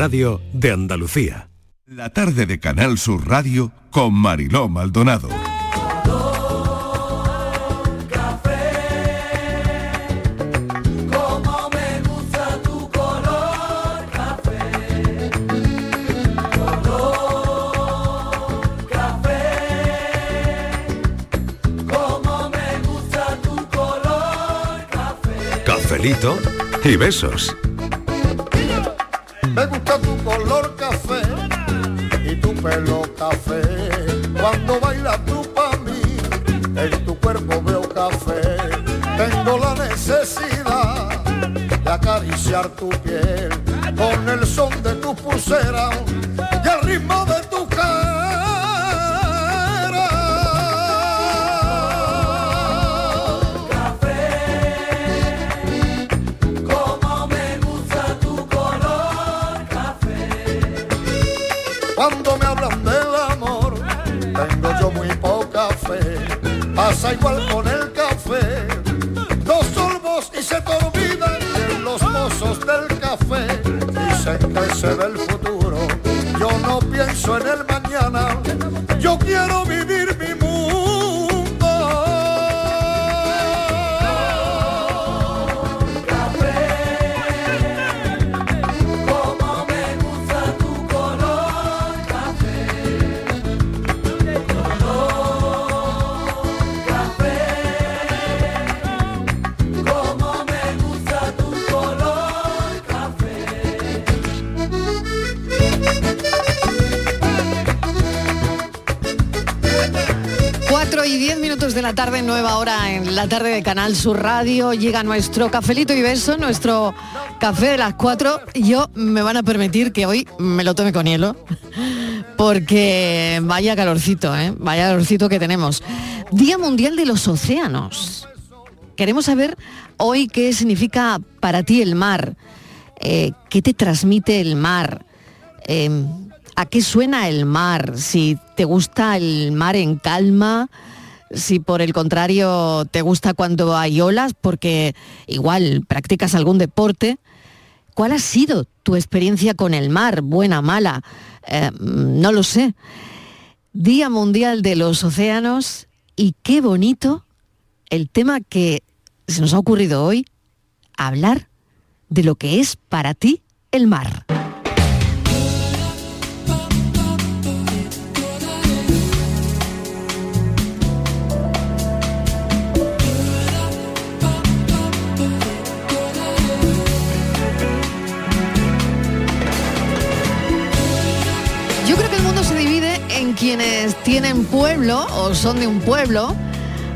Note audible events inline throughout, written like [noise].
Radio de Andalucía. La tarde de Canal Sur Radio con Mariló Maldonado. Como me gusta tu color café, color café. Como me gusta tu color café. Cafelito y besos. Tu piel con el son de tu pulsera y el ritmo de tu Como me gusta tu color café. Cuando me hablan del amor, tengo yo muy poca fe. Pasa igual con se ve el futuro. Yo no pienso en el mañana. 10 minutos de la tarde, nueva hora en la tarde de Canal Sur Radio. Llega nuestro cafelito y beso, nuestro café de las 4. Yo me van a permitir que hoy me lo tome con hielo, porque vaya calorcito, ¿eh? vaya calorcito que tenemos. Día Mundial de los Océanos. Queremos saber hoy qué significa para ti el mar, eh, qué te transmite el mar. Eh, ¿A qué suena el mar? Si te gusta el mar en calma, si por el contrario te gusta cuando hay olas, porque igual practicas algún deporte. ¿Cuál ha sido tu experiencia con el mar? ¿Buena, mala? Eh, no lo sé. Día Mundial de los Océanos y qué bonito el tema que se nos ha ocurrido hoy, hablar de lo que es para ti el mar. Quienes tienen pueblo o son de un pueblo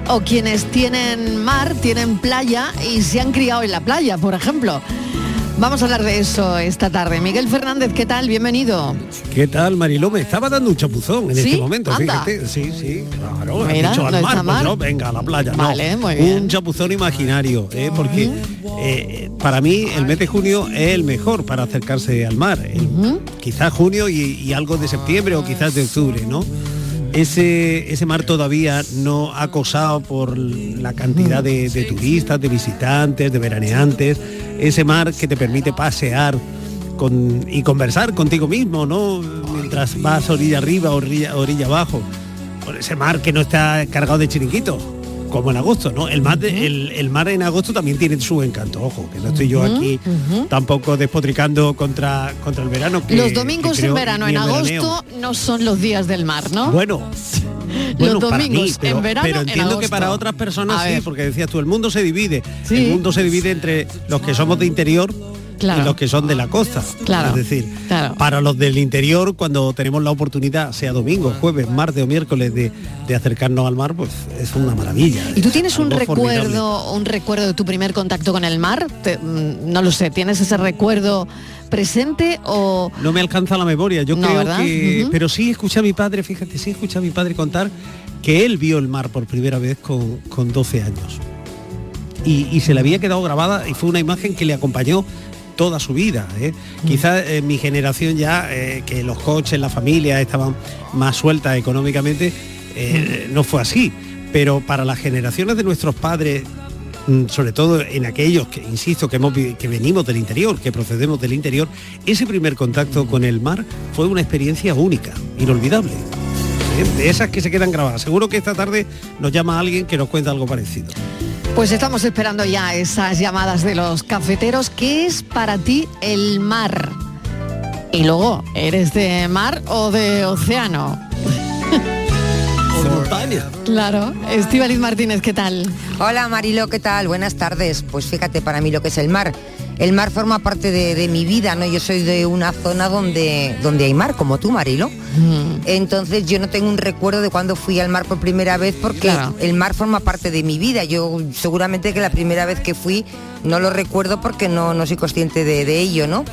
o quienes tienen mar, tienen playa y se han criado en la playa, por ejemplo. Vamos a hablar de eso esta tarde. Miguel Fernández, ¿qué tal? Bienvenido. ¿Qué tal, Mariló? Me estaba dando un chapuzón en ¿Sí? este momento, Anda. fíjate. Sí, sí, claro. Mira, dicho al no mar, pues venga, a la playa. no. Vale, muy bien. Un chapuzón imaginario, ¿eh? porque eh, para mí el mes de junio es el mejor para acercarse al mar. El- Quizás junio y, y algo de septiembre o quizás de octubre, ¿no? Ese, ese mar todavía no acosado por la cantidad de, de turistas, de visitantes, de veraneantes. Ese mar que te permite pasear con- y conversar contigo mismo, ¿no? Mientras vas orilla arriba, orilla, orilla abajo. Por ese mar que no está cargado de chiringuitos, como en agosto, ¿no? El mar, de- el, el mar en agosto también tiene su encanto, ojo, que no estoy yo aquí tampoco despotricando contra, contra el verano. que- los domingos que en verano, en veraneo. agosto, no son los días del mar, ¿no? Bueno, [laughs] bueno, los domingos mí, pero, en verano, pero en entiendo que para otras personas sí, porque decías tú, el mundo se divide. Sí. El mundo se divide entre los que somos de interior Claro. y los que son de la costa. Claro, Es decir, claro. para los del interior, cuando tenemos la oportunidad, sea domingo, jueves, martes o miércoles, de, de acercarnos al mar, pues es una maravilla. ¿Y tú tienes un formidable. recuerdo, un recuerdo de tu primer contacto con el mar? Te- mm, no lo sé, ¿tienes ese recuerdo presente o No me alcanza la memoria, yo No, creo ¿verdad? que... Pero sí escuché a mi padre, fíjate, sí escuché a mi padre contar que él vio el mar por primera vez con, con 12 años. Y, y se le había quedado grabada y fue una imagen que le acompañó toda su vida. ¿eh? Quizás en mi generación ya, eh, que los coches, la familia estaban más sueltas económicamente, eh, no fue así. Pero para las generaciones de nuestros padres mm, sobre todo en aquellos que, insisto, que, hemos que venimos del interior, que procedemos del interior, ese primer contacto con el mar fue una experiencia única, inolvidable. ¿eh? De esas que se quedan grabadas. Seguro que esta tarde nos llama alguien que nos cuenta algo parecido. Pues estamos esperando ya esas llamadas de los cafeteros. ¿Qué es para ti el mar? Y luego, ¿eres de mar o de océano? O de montaña. Claro. Estíbaliz Martínez, ¿qué tal? Hola Marilo, ¿qué tal? Buenas tardes. Pues fíjate para mí lo que es el mar. El mar forma parte de, de mi vida, ¿no? Yo soy de una zona donde, donde hay mar, como tú, Marilo. Entonces yo no tengo un recuerdo de cuando fui al mar por primera vez porque Claro. el mar forma parte de mi vida. Yo seguramente que la primera vez que fui no lo recuerdo porque no, no soy consciente de, de ello, ¿no?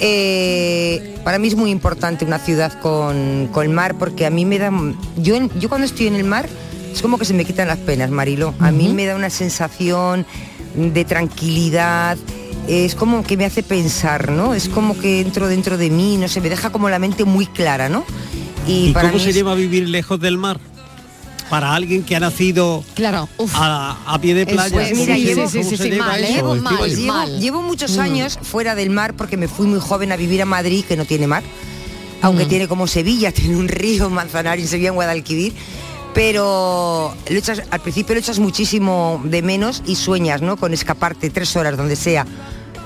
Eh, para mí es muy importante una ciudad con, con mar porque a mí me da... Yo, yo cuando estoy en el mar es como que se me quitan las penas, Marilo. A mí me da una sensación de tranquilidad. Es como que me hace pensar, ¿no? Es como que entro dentro de mí, no sé, me deja como la mente muy clara, ¿no? ¿Y, para cómo mí se es- lleva a vivir lejos del mar? Para alguien que ha nacido Claro, uf. a, a pie de playa. Llevo muchos Mm. años fuera del mar porque me fui muy joven a vivir a Madrid, que no tiene mar, aunque Mm. tiene como Sevilla, [laughs] tiene un río, Manzanares, Sevilla, en Guadalquivir. Pero lo echas, al principio lo echas muchísimo de menos y sueñas, ¿no? Con escaparte tres horas, donde sea,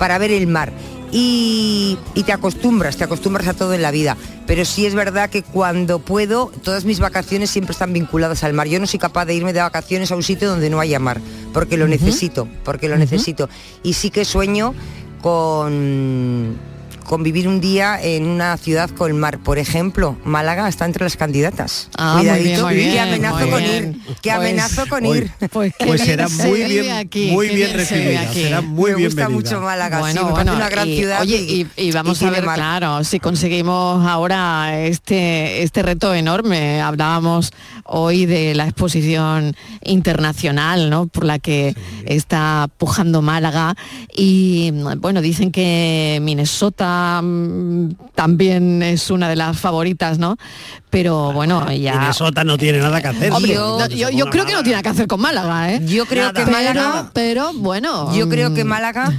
para ver el mar. Y, y te acostumbras, te acostumbras a todo en la vida. Pero sí es verdad que cuando puedo, todas mis vacaciones siempre están vinculadas al mar. Yo no soy capaz de irme de vacaciones a un sitio donde no haya mar, porque lo necesito, porque lo necesito. Y sí que sueño con, con vivir un día en una ciudad con mar. Por ejemplo, Málaga está entre las candidatas. Ah, muy bien, muy bien, que amenazo muy con bien. ir, que Pues- amenazo con Hoy- ir. Pues, Pues bien será se muy bien, aquí, muy bien recibida, aquí. será muy me gusta bienvenida. mucho Málaga, Bueno, sí, me bueno, una gran y, ciudad. Oye, y, y vamos a ver, mar. claro, si conseguimos ahora este, este reto enorme. Hablábamos hoy de la exposición internacional, ¿no? Por la que está pujando Málaga. Y bueno, dicen que Minnesota mm, también es una de las favoritas, ¿no? Pero bueno, ya. Minnesota no tiene nada que hacer. Hombre, Yo- no, yo, yo creo que no tiene nada que hacer con Málaga, ¿eh? Yo creo que Málaga, pero bueno. yo creo que mm, Málaga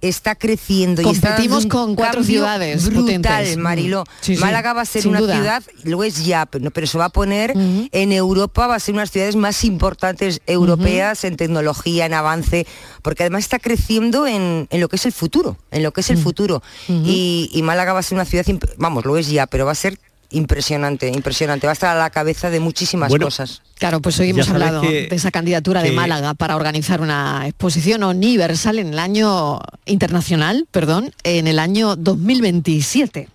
está creciendo y está Competimos dando un con cuatro ciudades brutal, potentes. Mariló. Sí, sí, Málaga va a ser una duda. ciudad, lo es ya, pero, pero se va a poner en Europa, va a ser una de las ciudades más importantes europeas en tecnología, en avance, porque además está creciendo en, en lo que es el futuro, en lo que es el futuro. y, y Málaga va a ser una ciudad, vamos, lo es ya, pero va a ser impresionante, impresionante, va a estar a la cabeza de muchísimas Bueno, cosas. Claro, pues hoy hemos hablado que- de esa candidatura de Málaga para organizar una exposición universal en el año internacional, perdón, en el año 2027.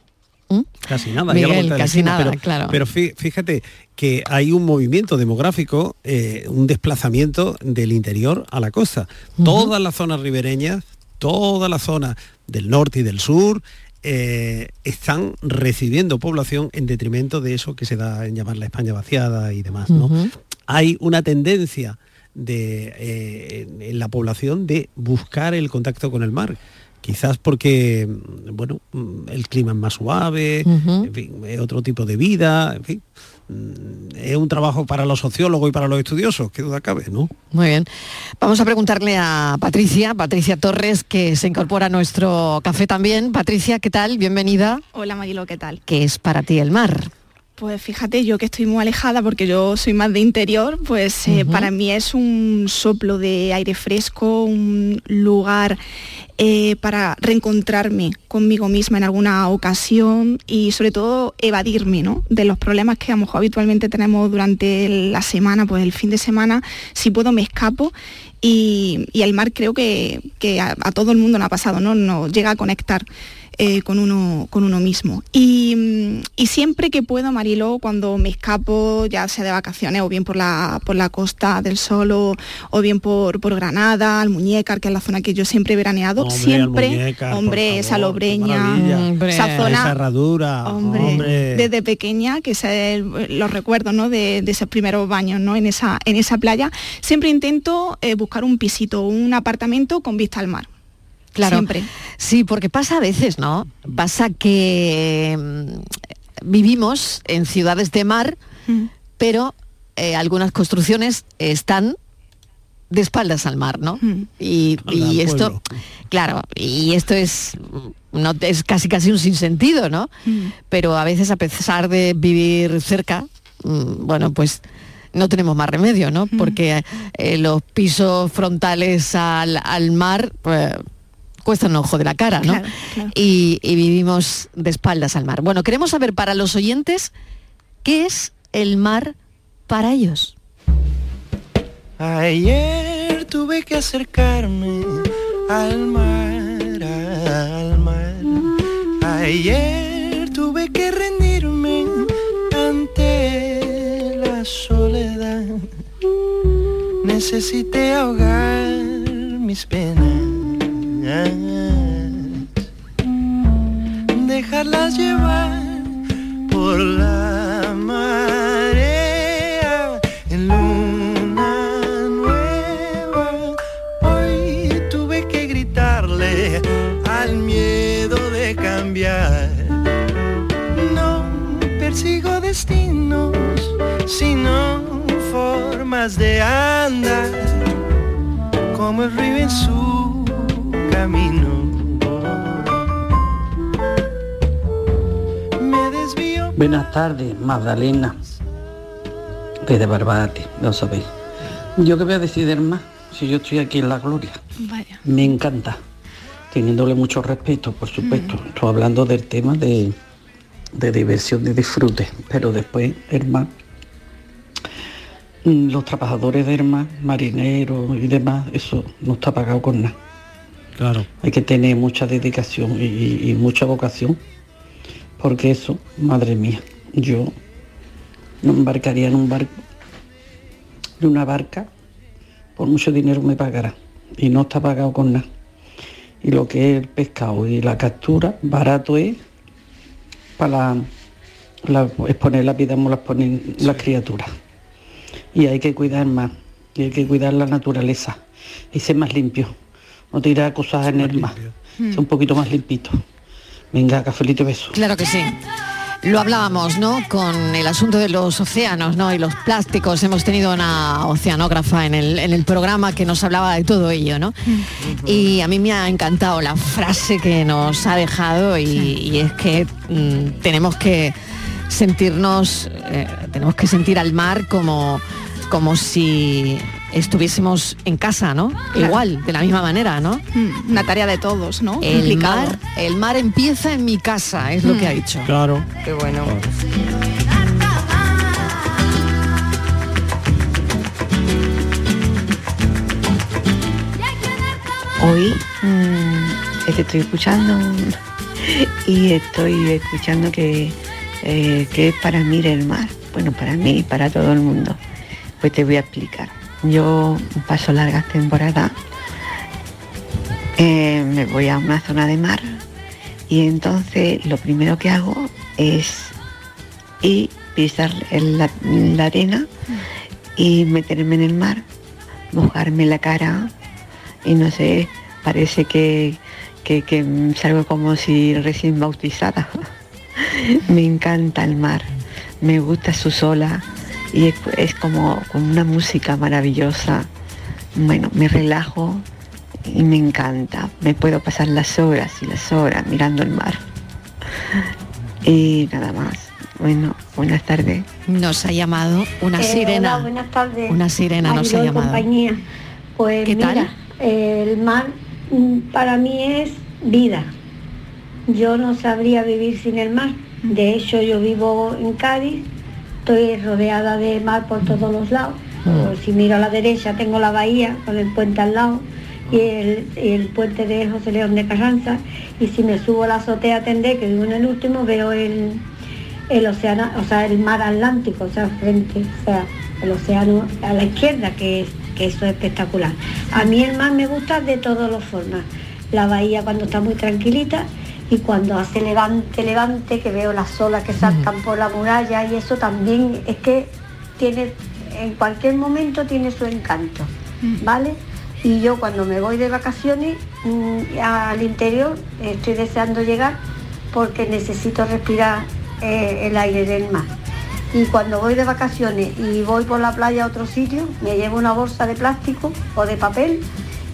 ¿Mm? Casi nada, Miguel, casi nada, pero, claro. pero fí- fíjate que hay un movimiento demográfico, eh, un desplazamiento del interior a la costa. Todas las zonas ribereñas, toda la zona del norte y del sur, eh, están recibiendo población en detrimento de eso que se da en llamar la España vaciada y demás. ¿no? Hay una tendencia de, eh, en, la población de buscar el contacto con el mar. Quizás porque, bueno, el clima es más suave, en fin, otro tipo de vida, en fin. Mm, Es un trabajo para los sociólogos y para los estudiosos, qué duda cabe, ¿no? Muy bien. Vamos a preguntarle a Patricia, Patricia Torres, que se incorpora a nuestro café también. Patricia, ¿qué tal? Bienvenida. Hola Marilo, ¿qué tal? ¿Qué es para ti el mar? Pues fíjate, yo que estoy muy alejada porque yo soy más de interior, pues eh, para mí es un soplo de aire fresco, un lugar eh, para reencontrarme conmigo misma en alguna ocasión y sobre todo evadirme ¿no? de los problemas que a lo mejor habitualmente tenemos durante la semana, pues el fin de semana, si puedo me escapo y, y el mar creo que, que a, a todo el mundo nos ha pasado, ¿no? Nos llega a conectar eh, con, uno, con uno mismo. Y, mm, y siempre que puedo, Mariló, cuando me escapo, ya sea de vacaciones o bien por la, por la costa del Sol o, o bien por, por Granada, Almuñécar, que es la zona que yo siempre he veraneado, Hombre, siempre, hombre, favor, esa lobreña. Hombre. esa Esa zona... herradura, Hombre, hombre. desde pequeña, que es el- los recuerdos ¿no? de, de esos primeros baños ¿no? en, esa, en esa playa, siempre intento eh, buscar un pisito, un apartamento con vista al mar. Claro. Siempre. Sí, porque pasa a veces, ¿no? Pasa que mm, vivimos en ciudades de mar, Mm. pero eh, algunas construcciones están de espaldas al mar, ¿no? Y, y esto, claro, y esto es, no, es casi casi un sinsentido, ¿no? Pero a veces a pesar de vivir cerca, mm, bueno, pues no tenemos más remedio, ¿no? Porque eh, los pisos frontales al, al mar pues, cuestan un ojo de la cara, ¿no? Claro, claro. Y, y vivimos de espaldas al mar. Bueno, queremos saber para los oyentes qué es el mar para ellos. Ayer tuve que acercarme al mar, al mar. Ayer tuve que rendirme ante la soledad. Necesité ahogar mis penas. Dejarlas llevar por la marea en luna nueva. Hoy tuve que gritarle al miedo de cambiar. No persigo destinos, sino formas de andar, como el río en su camino. Buenas tardes, Magdalena. Desde Barbate, lo sabéis. Yo que voy a decidir más, si yo estoy aquí en la gloria. Vaya. Me encanta, teniéndole mucho respeto, por supuesto. Estoy hablando del tema de, de diversión, de disfrute, pero después el mar, mm, los trabajadores del mar, marineros y demás, eso no está pagado con nada. Claro. Hay que tener mucha dedicación y, mucha vocación, porque eso, madre mía, yo no embarcaría en un barco, en una barca, por mucho dinero me pagará, y no está pagado con nada. Y lo que es el pescado y la captura, barato es para la- exponer la vida como las ponen las criaturas. Y hay que cuidar más, y hay que cuidar la naturaleza, y ser más limpio, no tirar cosas en el mar, ser un poquito más limpito. Venga, cafelito y beso. Claro que sí. Lo hablábamos, ¿no? Con el asunto de los océanos, ¿no? Y los plásticos. Hemos tenido una oceanógrafa en el, en el programa que nos hablaba de todo ello, ¿no? Y a mí me ha encantado la frase que nos ha dejado y, y es que mm, tenemos que sentirnos, eh, tenemos que sentir al mar como, como si estuviésemos en casa, ¿no? Claro. Igual, de la misma manera, ¿no? Mm, Una tarea de todos, ¿no? El mar, el mar empieza en mi casa, es lo que ha dicho. Claro. Qué bueno. Hoy mm, te estoy escuchando [laughs] y estoy escuchando que, eh, que es para mí el mar. Bueno, para mí y para todo el mundo. Pues te voy a explicar. Yo paso largas temporadas, eh, me voy a una zona de mar y entonces lo primero que hago es ir, pisar en la, la arena y meterme en el mar, mojarme la cara y no sé, parece que, que, que salgo como si recién bautizada. [laughs] me encanta el mar, me gusta su sola y es, es como, como una música maravillosa. Bueno, me relajo y me encanta. Me puedo pasar las horas y las horas mirando el mar. Y nada más. Bueno, buenas tardes. Nos ha llamado una Eh, sirena. hola, buenas tardes. Una sirena nos ha llamado. compañía. Pues ¿Qué mira, tal? el mar mm, para mí es vida. Yo no sabría vivir sin el mar. De hecho, yo vivo en Cádiz, estoy rodeada de mar por todos los lados. Pues, si miro a la derecha tengo la bahía con el puente al lado y el, y el puente de José León de Carranza. Y si me subo a la azotea Tendé, que vivo en el último, veo el, el océano, o sea, el mar Atlántico, o sea, frente, o sea, el océano a la izquierda, que, es, que eso es espectacular. A mí el mar me gusta de todas las formas. La bahía cuando está muy tranquilita y cuando hace levante, levante, que veo las olas que saltan por la muralla y eso también es que tiene, en cualquier momento tiene su encanto, ¿vale? Y yo cuando me voy de vacaciones mm, al interior estoy deseando llegar porque necesito respirar eh, el aire del mar. Y cuando voy de vacaciones y voy por la playa a otro sitio, me llevo una bolsa de plástico o de papel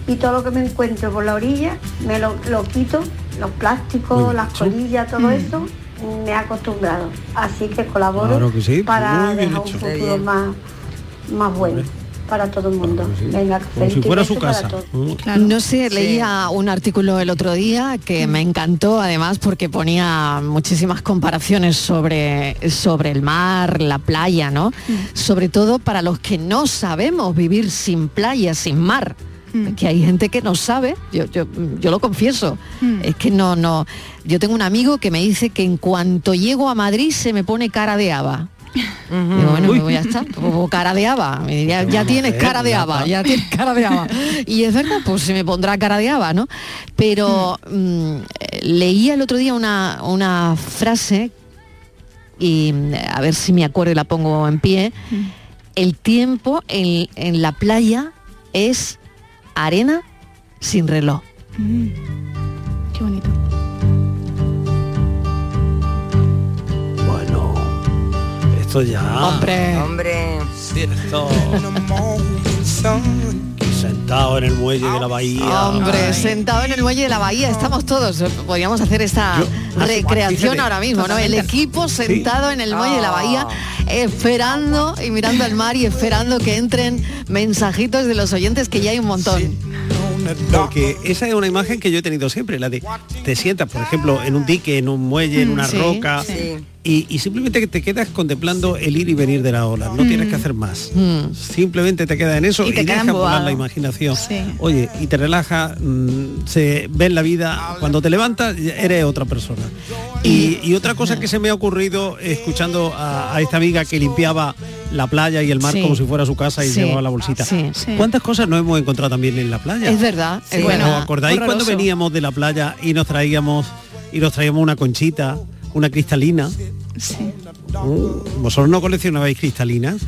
y todo lo que me encuentro por la orilla me lo, lo quito, los plásticos, las colillas, todo Mm. eso, me he acostumbrado. Así que colaboro Claro que sí, para muy dejar un hecho. futuro más, más bueno para todo el mundo. Venga, Como si fuera su casa. Mm. No sé, leía un artículo el otro día que me encantó además porque ponía muchísimas comparaciones sobre, sobre el mar, la playa, ¿no? Sobre todo para los que no sabemos vivir sin playa, sin mar. Es que hay gente que no sabe, yo, yo, yo lo confieso, es que no, no. Yo tengo un amigo que me dice que en cuanto llego a Madrid se me pone cara de haba. [laughs] Digo, bueno, pues ya está, pues cara de haba. Y Ya, ya tienes cara de haba, ya tienes cara de haba. Y es verdad, pues se me pondrá cara de haba, ¿no? Pero mm, eh, leía el otro día una, una frase, y mm, a ver si me acuerdo y la pongo en pie. El tiempo en, en la playa es arena sin reloj. Qué bonito. Bueno, esto ya. Hombre. Hombre. Esto- [laughs] Sentado en el muelle de la bahía. Hombre, sentado en el muelle de la bahía, estamos todos. Podríamos hacer esta recreación ahora mismo, ¿no? El equipo sentado en el muelle de la bahía, Ah. esperando y mirando al mar y esperando que entren mensajitos de los oyentes, que ya hay un montón. Porque esa es una imagen que yo he tenido siempre, la de te sientas, por ejemplo, en un dique, en un muelle, en Mm, una sí, roca, sí. Y, y simplemente que te quedas contemplando el ir y venir de la ola, no tienes que hacer más. Mm. Simplemente te quedas en eso Y y, te quedas dejas volar la imaginación. Sí. Oye, y te relajas, mm, se ve en la vida, cuando te levantas eres otra persona. Y, y otra cosa que se me ha ocurrido escuchando a, a esta amiga que limpiaba la playa y el mar Sí. como si fuera su casa y Sí, llevaba la bolsita. ¿Cuántas cosas no hemos encontrado también en la playa? Es verdad, es Bueno. ¿os acordáis cuando veníamos de la playa y nos traíamos y nos traíamos una conchita, una cristalina? Sí. Mm, ¿Vosotros no coleccionabais cristalinas?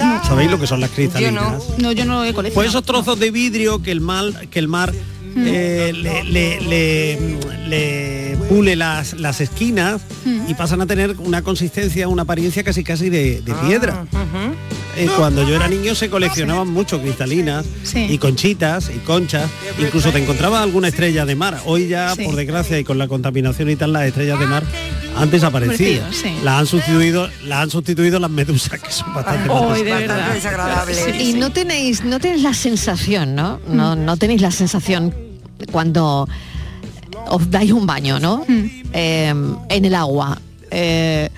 Ah, ¿Sabéis lo que son las cristalinas? no, yo no he coleccionado. Pues esos trozos de vidrio que el mar, que el mar eh, le, le- le- le pule las, las esquinas y pasan a tener una consistencia, una apariencia casi casi de, de piedra. Eh, cuando yo era niño se coleccionaban mucho cristalinas Sí. y conchitas y conchas, incluso te encontrabas alguna estrella de mar. Hoy ya, Sí. por desgracia, y con la contaminación y tal, las estrellas de mar han desaparecido. Sí. Las han sustituido, las han sustituido las medusas, que son bastante más Hoy de Bastante verdad. desagradable. Y no tenéis, no tenéis la sensación, ¿no? No, no tenéis la sensación cuando os dais un baño, ¿no? Eh, en el agua. Eh,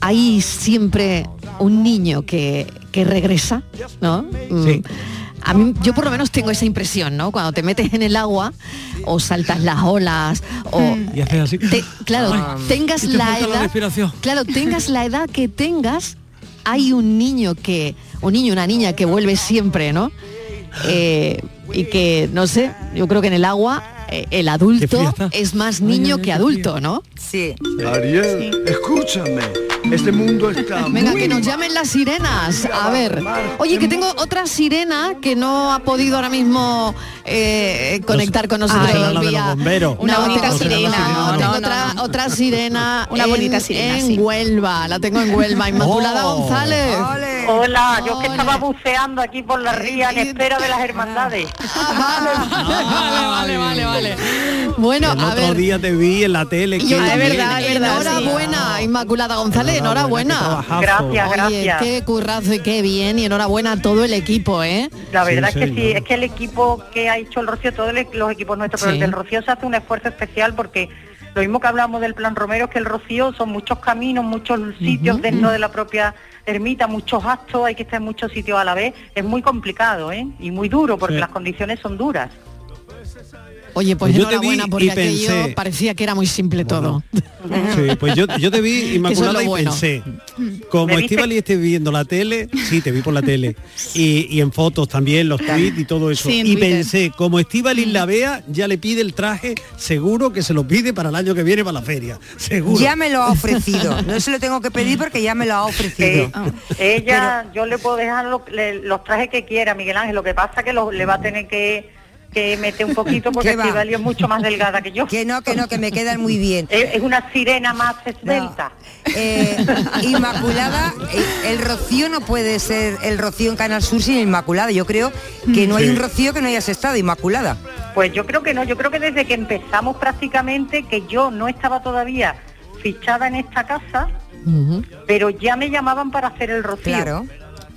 hay siempre un niño que, que regresa, ¿no? Mm, Sí. A mí, yo por lo menos tengo esa impresión, ¿no? Cuando te metes en el agua o saltas las olas o Y haces así. te- claro, tengas y te la edad, respiración. claro, tengas la edad que tengas, hay un niño que, un niño, una niña que vuelve siempre, ¿no? Eh, y que, no sé, yo creo que en el agua eh, el adulto es más niño que adulto, ¿no? Sí. Ariel, escúchame. Este mundo está [laughs] Venga, muy que nos llamen las sirenas. A ver. Oye, que tengo otra sirena que no ha podido ahora mismo eh, conectar con nosotros. Ah, vía- bomberos. Una No, bonita sirena, no, no, tengo no, otra, no. otra sirena. [laughs] Una en- bonita sirena, En sí. Huelva, la tengo en Huelva. [laughs] Inmaculada Oh. González. Ole. Hola, yo que estaba buceando aquí por la ría en espera de las hermandades. Ah, vale, vale, vale, vale, vale. Bueno, El a otro ver. día te vi en la tele. Yo bien. verdad, es verdad, sí. enhorabuena, Inmaculada González, Enhorabuena. Gracias, Oye, gracias. qué currazo y qué bien, y enhorabuena a todo el equipo, ¿eh? La Sí, verdad es que sí, es que el equipo que ha hecho el Rocío, todos los equipos nuestros, pero el del Rocío se hace un esfuerzo especial porque lo mismo que hablamos del plan Romero es que el Rocío son muchos caminos, muchos sitios dentro de la propia ermita, muchos actos, hay que estar en muchos sitios a la vez, es muy complicado, ¿eh? Y muy duro porque Sí. las condiciones son duras. Oye, pues, Pues yo te vi enhorabuena, y porque aquello pensé- parecía que era muy simple todo. Sí, pues yo, yo te vi [laughs] inmaculada y bueno. pensé, como ¿Me viste? Estivali esté viendo la tele, sí, te vi por la tele, y, y en fotos también, los tweets y todo eso, Sí, y Twitter. pensé, como Estivali la vea, ya le pide el traje, seguro que se lo pide para el año que viene para la feria, seguro. Ya me lo ha ofrecido. No se lo tengo que pedir porque ya me lo ha ofrecido. Eh, ella, yo le puedo dejar lo- le- los trajes que quiera, Miguel Ángel, lo que pasa que lo- le va a tener que que mete un poquito porque. [laughs] Estivali es mucho más delgada que yo. [laughs] Que no, que no, que me quedan muy bien. [laughs] Es, es una sirena más esbelta. Eh, Inmaculada, eh, el Rocío no puede ser el Rocío en Canal Sur sin Inmaculada. Yo creo que no hay un Rocío que no hayas estado, Inmaculada. Pues yo creo que no, yo creo que desde que empezamos prácticamente, que yo no estaba todavía fichada en esta casa, pero ya me llamaban para hacer el rocío. Claro.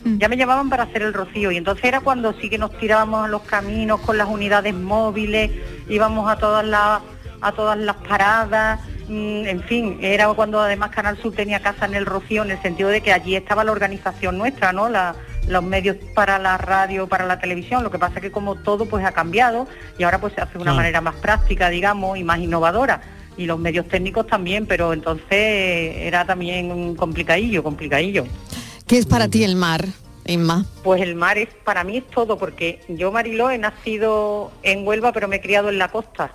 Ya me llamaban para hacer el rocío y entonces era cuando sí que nos tirábamos a los caminos con las unidades móviles, íbamos a todas las a todas las paradas, mm, en fin, era cuando además Canal Sur tenía casa en el Rocío en el sentido de que allí estaba la organización nuestra, ¿no? La- los medios para la radio, para la televisión, lo que pasa que como todo pues ha cambiado y ahora pues se hace de una Claro. manera más práctica, digamos, y más innovadora y los medios técnicos también, pero entonces era también complicadillo, complicadillo. ¿Qué es para ti el mar, Inma? Pues el mar es para mí es todo, porque yo Mariló he nacido en Huelva, pero me he criado en la costa.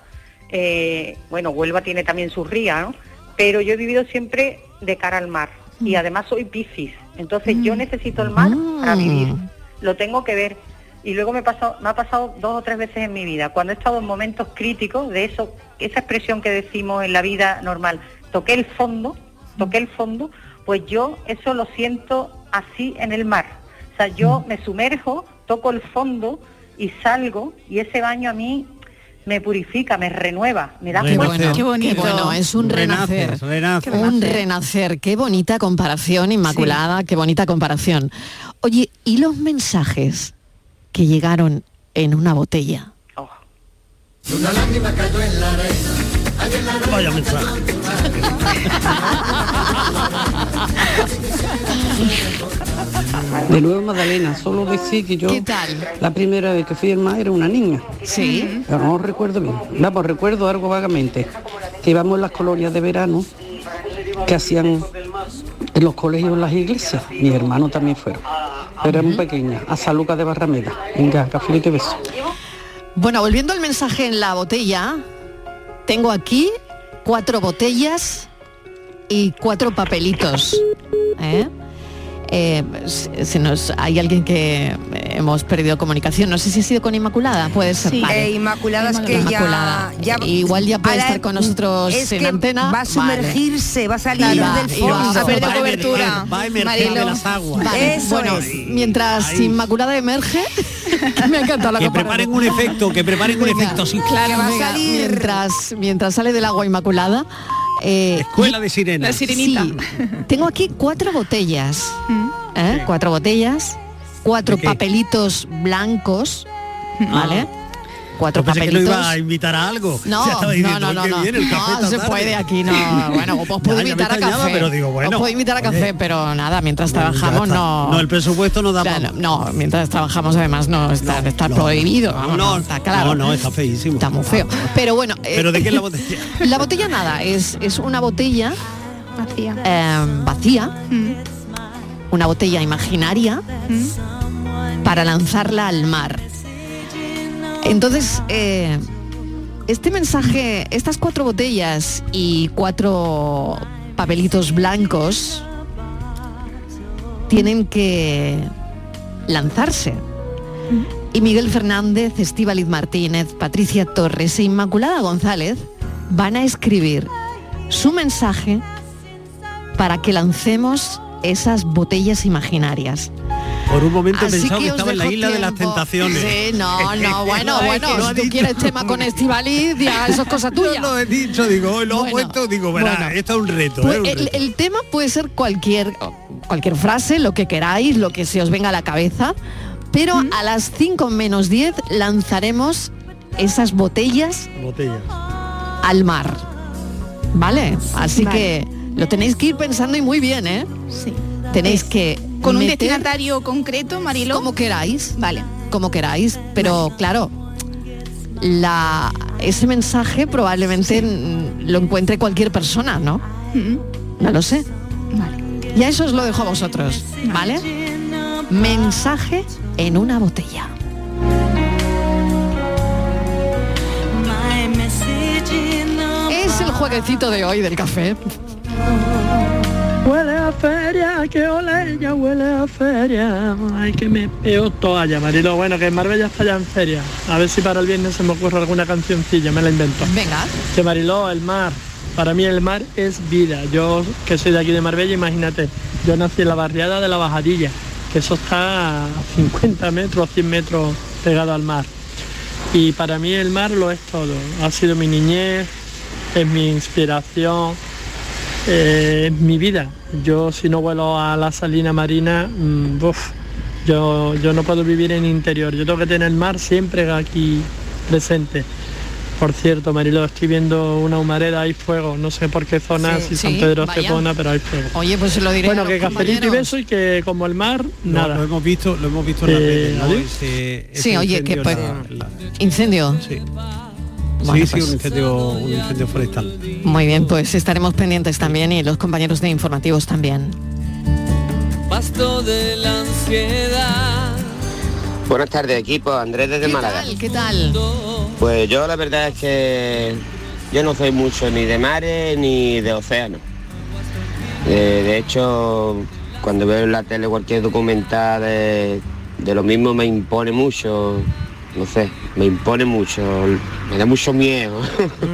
Eh, bueno, Huelva tiene también sus rías, ¿no? Pero yo he vivido siempre de cara al mar y además soy Piscis, entonces yo necesito el mar para vivir. Lo tengo que ver. Y luego me, pasó, me ha pasado dos o tres veces en mi vida, cuando he estado en momentos críticos de eso, esa expresión que decimos en la vida normal, toqué el fondo, toqué el fondo, pues yo eso lo siento así en el mar. O sea, yo me sumerjo, toco el fondo y salgo y ese baño a mí me purifica, me renueva, me da Qué fuerza. bueno, qué bueno, es un renacer. Un renacer, qué bonita comparación, Inmaculada, qué bonita comparación. Oye, ¿y los mensajes que llegaron en una botella? Una lágrima cayó en la arena. Vaya mensaje. De nuevo Magdalena, solo decir que yo la primera vez que fui al mar era una niña. Sí. Pero no recuerdo bien. Vamos, recuerdo algo vagamente. Que íbamos en las colonias de verano que hacían en los colegios, en las iglesias. Mis hermanos también fueron. Pero eran pequeñas, a San Lucas de Barrameda. Venga, cafelito y beso. Bueno, volviendo al mensaje en la botella, tengo aquí cuatro botellas y cuatro papelitos. ¿eh? Eh, se nos, hay alguien que hemos perdido comunicación. No sé si ha sido con Inmaculada, puede ser. Sí. vale. Eh, Inmaculada es que ya- Inmaculada. ya- Igual ya puede estar con nosotros es en que antena. va a sumergirse, va a salir Y va- del fondo. a perder cobertura. Va a emerger de las aguas. Vale, Eso bueno, es. mientras Inmaculada emerge, [laughs] me ha encantado la Que preparen un efecto, que preparen un efecto así. Claro, venga, mientras, mientras sale del agua inmaculada. eh, Escuela de sirenas. sí, tengo aquí cuatro botellas. ¿Eh? Cuatro botellas, cuatro papelitos blancos, ¿vale? Cuatro Yo pensé que lo papelitos. iba a invitar a algo. [laughs] No, [laughs] no, diciendo, no, no, no, bien el café no se tarde. puede aquí, no, [laughs] bueno, os puedo Ya, ya me invitar a café, pero digo, bueno, os puedo invitar a oye. café, pero nada, mientras Bueno, ya trabajamos no... No, el presupuesto no da No, mientras trabajamos además no está, está prohibido, vamos, no, está claro. No, no, está feísimo. Está muy feo. Pero bueno... eh, ¿Pero de qué es la botella? La botella nada, es, es una botella vacía, vacía una botella imaginaria para lanzarla al mar. Entonces, eh, este mensaje, estas cuatro botellas y cuatro papelitos blancos tienen que lanzarse. Y Miguel Fernández, Estíbaliz Martínez, Patricia Torres e Inmaculada González van a escribir su mensaje para que lancemos esas botellas imaginarias. Por un momento he pensado que, estaba en la isla de las tentaciones. Sí, no, no, [laughs] bueno, bueno, ha si tú dicho. quieres tema con Estivaliz, ya eso es cosa [laughs] tuya. No lo he dicho, digo, hoy lo he puesto, digo, verá, bueno. esto es un reto. Pues es un el, reto. el tema puede ser cualquier, cualquier frase, lo que queráis, lo que se os venga a la cabeza, pero a las 5 menos 10 lanzaremos esas botellas Botella. al mar. ¿Vale? Así Vale. que lo tenéis que ir pensando y muy bien, ¿eh? Sí. Tenéis que Con un destinatario concreto, Marilo. como queráis. Vale. Como queráis, pero claro, la, ese mensaje probablemente lo encuentre cualquier persona, ¿no? No lo sé. Y a eso os lo dejo a vosotros, ¿vale? Mensaje en una botella. Es el jueguecito de hoy del café. Huele a feria, que ole, ya huele a feria. Ay, que me peo toalla, Marilo. Bueno, que Marbella está ya en feria. A ver si para el viernes se me ocurre alguna cancioncilla, me la invento. Venga. Que Mariló, el mar. Para mí el mar es vida. Yo, que soy de aquí de Marbella, imagínate. Yo nací en la barriada de la Bajadilla, que eso está a 50 metros, 100 metros pegado al mar. Y para mí el mar lo es todo. Ha sido mi niñez, es mi inspiración, eh, es mi vida. Yo si no vuelo a la salina marina, mm, uf, yo, yo no puedo vivir en interior. Yo tengo que tener el mar siempre aquí presente. Por cierto, Marilo, estoy viendo una humareda, hay fuego. No sé por qué zona, Sí, si San sí, Pedro vaya. Estepona, pero hay fuego. Oye, pues se lo diré Bueno, a los que cafelito y beso y que como el mar, No, nada. Lo hemos visto, lo hemos visto en Eh, ¿no? ¿adiós? Ese- ese Sí, oye, que incendio pues, en la- la- incendio. Sí. Bueno, sí, sí, pues- un incendio, un incendio forestal. Muy bien, pues estaremos pendientes también y los compañeros de informativos también. Pasto de la ansiedad. Buenas tardes equipo, Andrés desde Málaga. ¿Qué tal? Pues yo la verdad es que yo no soy mucho ni de mares ni de océano. Eh, de hecho, cuando veo en la tele cualquier documental de, de lo mismo me impone mucho, no sé, me impone mucho, me da mucho miedo.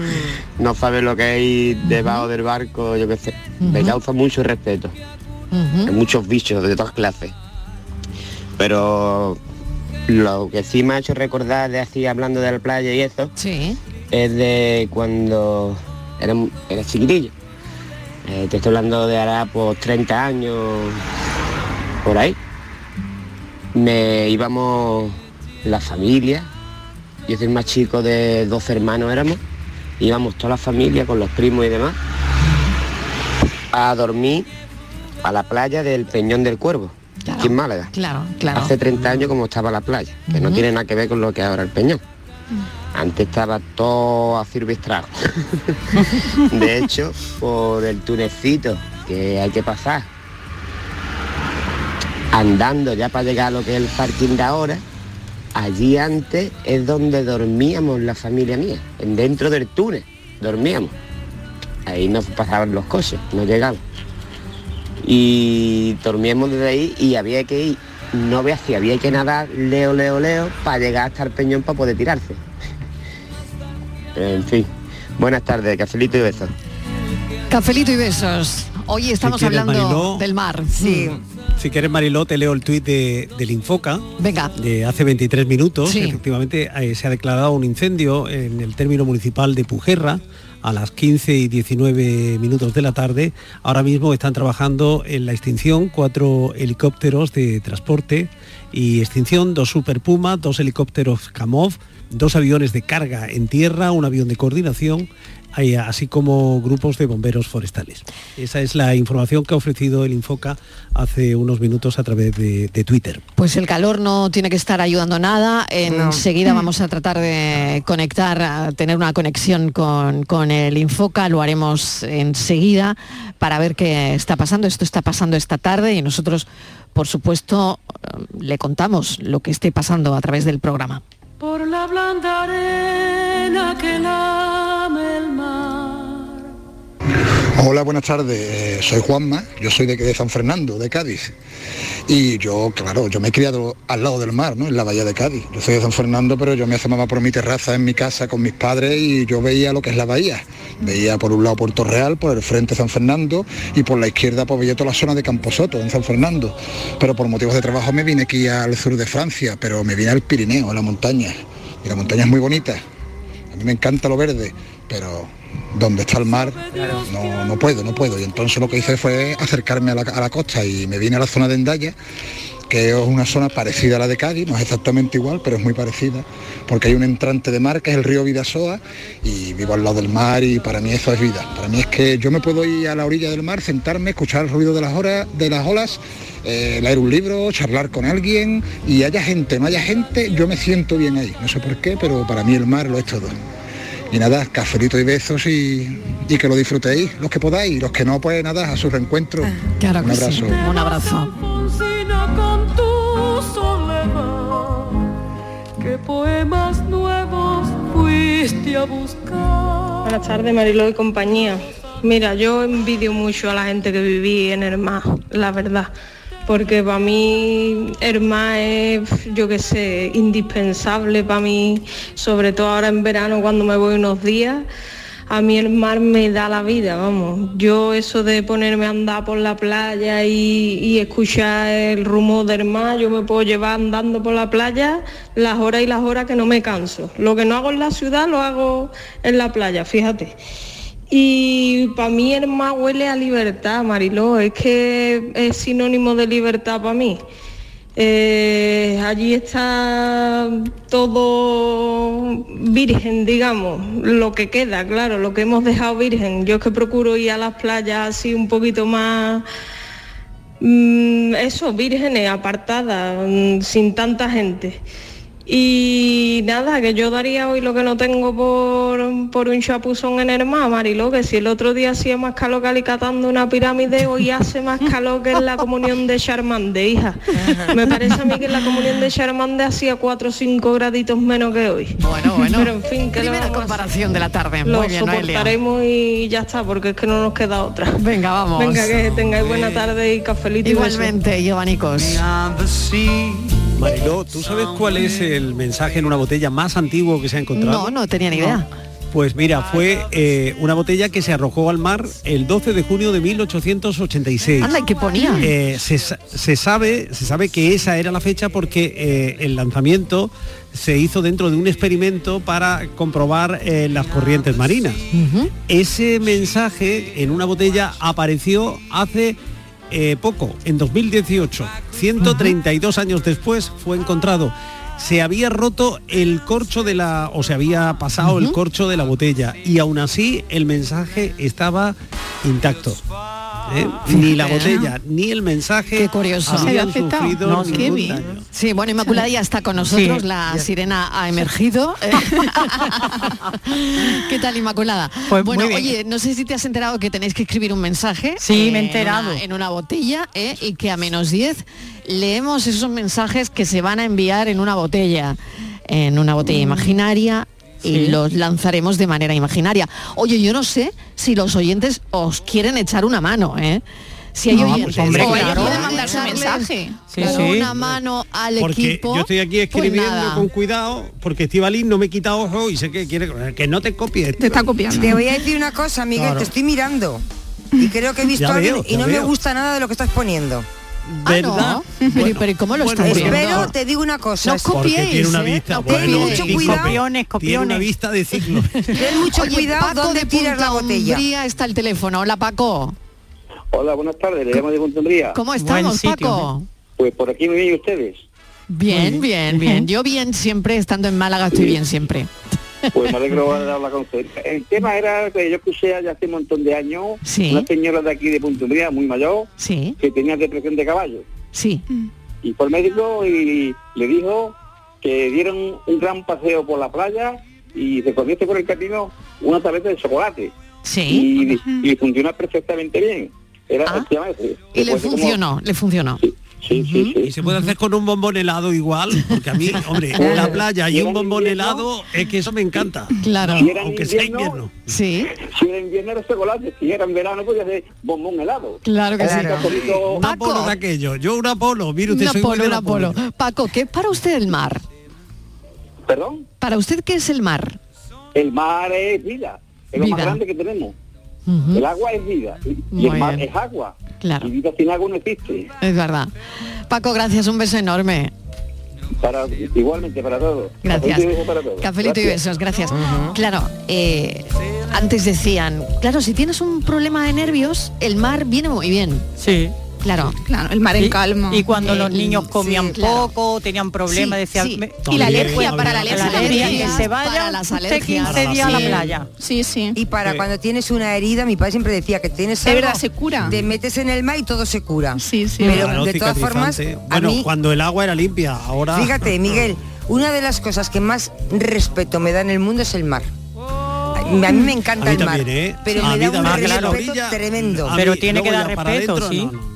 [laughs] no saber lo que hay debajo del barco, yo qué sé. Me causa mucho respeto. Hay muchos bichos de todas clases. Pero lo que sí me ha hecho recordar de así hablando de la playa y eso Sí. es de cuando era, era chiquitillo. Eh, te estoy hablando de ahora por 30 años por ahí. Me íbamos la familia, yo soy el más chico de 12 hermanos éramos, íbamos toda la familia con los primos y demás a dormir a la playa del Peñón del Cuervo, aquí en Málaga. Claro, claro. Hace 30 años como estaba la playa, que no tiene nada que ver con lo que es ahora el Peñón. Antes estaba todo acirbistrado. [laughs] de hecho, por el tunecito que hay que pasar, andando ya para llegar a lo que es el parking de ahora, allí antes es donde dormíamos la familia mía, en dentro del túnel, dormíamos. Ahí nos pasaban los coches, no llegaban. Y dormíamos desde ahí y había que ir, no veas si había que nadar leo, leo, leo, para llegar hasta el peñón para poder tirarse. [laughs] En fin, buenas tardes, cafelito y besos. Cafelito y besos. Hoy estamos quieres, hablando Mariló. del mar. Sí. Si quieres, Mariló, te leo el tuit de, del Infoca. Venga. De hace 23 minutos. Sí. Efectivamente, eh, se ha declarado un incendio en el término municipal de Pujerra a las 15 y 19 minutos de la tarde. Ahora mismo están trabajando en la extinción cuatro helicópteros de transporte y extinción, dos Super Puma, dos helicópteros Kamov, dos aviones de carga en tierra, un avión de coordinación, así como grupos de bomberos forestales. Esa es la información que ha ofrecido el Infoca hace unos minutos a través de, de Twitter. Pues el calor no tiene que estar ayudando nada. Enseguida Mm. vamos a tratar de conectar, a tener una conexión con, con el Infoca. Lo haremos enseguida para ver qué está pasando. Esto está pasando esta tarde y nosotros, por supuesto, eh, le contamos lo que esté pasando a través del programa. Por la blanda arena que lame Hola, buenas tardes. Eh, soy Juanma, yo soy de, San Fernando, de Cádiz. Y yo, claro, yo me he criado al lado del mar, ¿no? En la bahía de Cádiz. Yo soy de San Fernando, pero yo me asomaba por mi terraza en mi casa con mis padres y yo veía lo que es la bahía. Veía por un lado Puerto Real, por el frente San Fernando y por la izquierda pues veía toda la zona de Camposoto, en San Fernando. Pero por motivos de trabajo me vine aquí al sur de Francia, pero me vine al Pirineo, a la montaña. Y la montaña es muy bonita. A mí me encanta lo verde, pero donde está el mar no, no puedo, no puedo. Y entonces lo que hice fue acercarme a la, a la costa y me vine a la zona de Endaya, que es una zona parecida a la de Cádiz, no es exactamente igual, pero es muy parecida, porque hay un entrante de mar que es el río Vidasoa y vivo al lado del mar y para mí eso es vida. Para mí es que yo me puedo ir a la orilla del mar, sentarme, escuchar el ruido de las, horas, de las olas, eh, leer un libro, charlar con alguien y haya gente, no haya gente, yo me siento bien ahí. No sé por qué, pero para mí el mar lo es todo. Y nada, cafelito y besos y, y que lo disfrutéis, los que podáis, los que no, pues nada, a su reencuentro. Claro Un que sí. abrazo. Un abrazo. Alfonsina con tu soledad. ¿Qué poemas nuevos fuiste a buscar? Buenas tardes, Marilo y compañía. Mira, yo envidio mucho a la gente que viví en el mar, la verdad. Porque para mí mar es, yo qué sé, indispensable para mí, sobre todo ahora en verano cuando me voy unos días. A mí el mar me da la vida, vamos. Yo eso de ponerme a andar por la playa y, y escuchar el rumor del mar, yo me puedo llevar andando por la playa las horas y las horas que no me canso. Lo que no hago en la ciudad lo hago en la playa, fíjate. Y para mí el mar huele a libertad, Mariló, es que es sinónimo de libertad para mí. Eh, allí está todo virgen, digamos, lo que queda, claro, lo que hemos dejado virgen. Yo es que procuro ir a las playas así un poquito más, mm, eso, vírgenes, apartadas, mm, sin tanta gente. Y nada, que yo daría hoy lo que no tengo por, por un chapuzón en el mar, Mariló, que si el otro día hacía más calor que alicatando una pirámide, hoy hace más calor que en la comunión de Charmande, hija. Me parece a mí que en la comunión de Charmande hacía 4 o 5 graditos menos que hoy. Bueno, bueno. Pero en fin, que Primera comparación de la tarde. lo Muy bien, Noelia. soportaremos y ya está, porque es que no nos queda otra. Venga, vamos. Venga, que tengáis buena tarde y cafelito y besos. Mariló, ¿tú sabes cuál es el mensaje en una botella más antiguo que se ha encontrado? No, no tenía ni idea. Pues mira, fue eh, una botella que se arrojó al mar el 12 de junio de 1886. Anda, ¿y qué ponía? Eh, se, sa- se sabe, se sabe que esa era la fecha porque eh, el lanzamiento se hizo dentro de un experimento para comprobar las corrientes marinas. Ese mensaje en una botella apareció hace eh, poco, en 2018. 132 años después fue encontrado. Se había roto el corcho de la, o se había pasado el corcho de la botella y aún así el mensaje estaba intacto. ¿Eh? Ni la ¿eh? botella ni el mensaje Qué curioso. habían sufrido ningún daño. Sí, bueno, Inmaculada ya está con nosotros, Sí. la sirena ha emergido. ¿eh? [laughs] ¿Qué tal, Inmaculada? Pues bueno, muy bien. oye, no sé si te has enterado que tenéis que escribir un mensaje. Sí, me he en enterado. una- En una, botella ¿eh? y que a menos 10 leemos esos mensajes que se van a enviar en una botella, en una botella imaginaria. Y Sí. los lanzaremos de manera imaginaria. Oye, yo no sé si los oyentes os quieren echar una mano, ¿eh? Si hay No, pues, oyentes. hombre, o ellos pueden mandar su mensaje. Sí, sí. una mano al Porque equipo. yo estoy aquí pues escribiendo con cuidado porque Estivalín no me quita ojo y sé que quiere que no te copie. Te está copiando. Te voy a decir una cosa, Miguel, Claro. te estoy mirando. Y creo que he visto a alguien y no me gusta nada de lo que estás poniendo. ¿Verdad? Pero, [laughs] pero ¿y ¿cómo lo Bueno, estás? Espero, te digo una cosa. No Porque copiéis, tiene una ¿eh? vista, bueno, copiéis. Mucho cuidado. Copiones, tiene copiones. una vista de. [laughs] Ten mucho Oye, cuidado Paco dónde de tiras la botella. Umbría está el teléfono. Hola, Paco. Hola, buenas tardes, le llamo de Puntumbría. ¿Cómo estamos, sitio, Paco? Pues por aquí muy bien, ¿y ustedes? Bien, bien, bien. Yo bien siempre, estando en Málaga, estoy bien siempre. Pues me alegro de hablar con usted. El tema era que yo escuché ya hace un montón de años Sí. una señora de aquí de Puntumbría, muy mayor, Sí, que tenía depresión de caballo. sí. Y fue al médico y le dijo que dieron un gran paseo por la playa y se comiese por el camino una tableta de chocolate. Sí. Y, y funcionó perfectamente bien. Era, Ah. se llama ese. Y le funcionó, le funcionó. Sí, sí, sí. Y se puede hacer con un bombón helado igual, porque a mí, [laughs] hombre, la playa y un bombón helado es que eso me encanta. Claro. Si Aunque sea invierno, invierno. Sí, Si era invierno era chocolate, si era en verano podía ser bombón helado. claro que sí. Un Apolo de aquello. Yo un Apolo, mire usted, Un soy Apolo, un Apolo. Apolo. Paco, ¿qué es para usted el mar? Perdón, ¿Para usted qué es el mar? el mar es vida, es lo más grande que tenemos. El agua es vida y el mar es agua. Claro. Y vida sin agua no existe. Es verdad. Paco, gracias, un beso enorme. Para, igualmente para todos. Gracias. Cafelito y besos para todos. Cafelito y Gracias. besos, gracias. Claro, eh, antes decían, claro, si tienes un problema de nervios, el mar viene muy bien. Sí. Claro. Claro, el mar en calma. Y cuando los niños comían sí, claro. poco, tenían problemas, Sí, decían... sí. me- Y la También, alergia, para la alergia La alergia, que se vaya Para las usted alergias. 15 días a la playa. Sí, sí. Y para Sí. cuando tienes una herida, mi padre siempre decía que tienes De verdad, se cura. Te metes en el mar y todo se cura. Sí, sí. Pero Claro, de todas formas, a bueno, mí, cuando el agua era limpia, ahora. fíjate, [laughs] Miguel, una de las cosas que más respeto me da en el mundo es el mar. A mí me encanta A mí el mar, también, ¿eh? pero A me mí da un claro. respeto tremendo. Pero tiene que dar respeto, adentro, sí. no, no.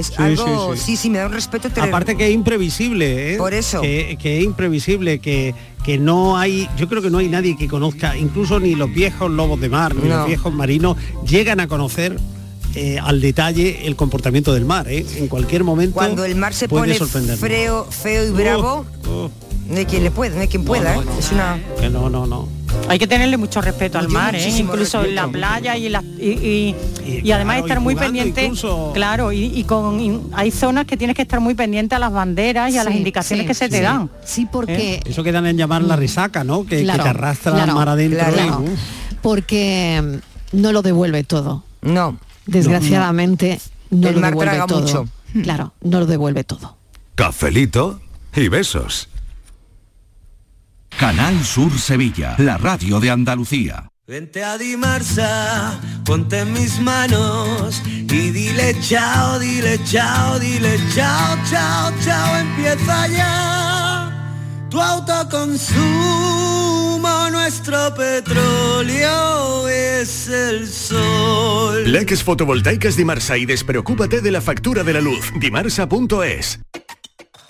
Es Sí, algo, sí, sí, sí. sí, me da un respeto tremendo. Aparte que es imprevisible, ¿eh? Por eso. Que, que es imprevisible, que, que no hay, yo creo que no hay nadie que conozca, incluso ni los viejos lobos de mar, ni No. los viejos marinos, llegan a conocer eh, al detalle el comportamiento del mar, ¿eh? En cualquier momento Cuando el mar se puede pone sorprendernos. feo, feo y bravo, no hay quien le pueda, no hay quien pueda, no, ¿eh? Es una... Que no, no, no. Hay que tenerle mucho respeto al mar, ¿eh? incluso en la playa y, en la- y, y- y además claro, estar y muy pendiente. incluso. Claro, y, y con y hay zonas que tienes que estar muy pendiente a las banderas y a las indicaciones sí, que se te sí. dan. Sí, porque Eso quedan en llamar la resaca, ¿no? Que, que Claro, te arrastra claro, al mar adentro. claro. y, porque mm, no lo devuelve todo. No. Desgraciadamente no, El lo mar devuelve traga todo. mucho. Claro, no lo devuelve todo. Cafelito y besos. Canal Sur Sevilla, la radio de Andalucía. Vente a Dimarsa, ponte en mis manos y dile chao, dile chao, dile chao, chao, chao, empieza ya tu autoconsumo, nuestro petróleo es el sol. Leques fotovoltaicas Dimarsa y despreocúpate de la factura de la luz. Dimarsa.es.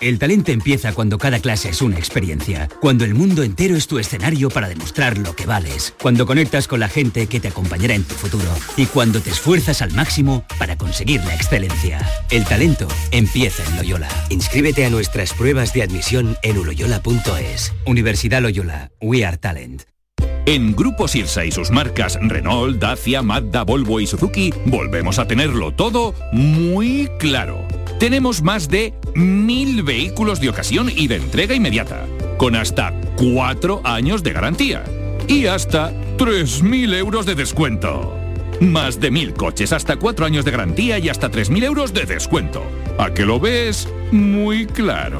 El talento empieza cuando cada clase es una experiencia, cuando el mundo entero es tu escenario para demostrar lo que vales, cuando conectas con la gente que te acompañará en tu futuro y cuando te esfuerzas al máximo para conseguir la excelencia. El talento empieza en Loyola. Inscríbete a nuestras pruebas de admisión en uloyola.es. Universidad Loyola, We Are Talent. En Grupo Sirsa y sus marcas Renault, Dacia, Mazda, Volvo y Suzuki volvemos a tenerlo todo muy claro. Tenemos más de mil vehículos de ocasión y de entrega inmediata, con hasta cuatro años de garantía y hasta 3.000 euros de descuento. Más de mil coches, hasta cuatro años de garantía y hasta 3.000 euros de descuento. ¿A que lo ves? Muy claro.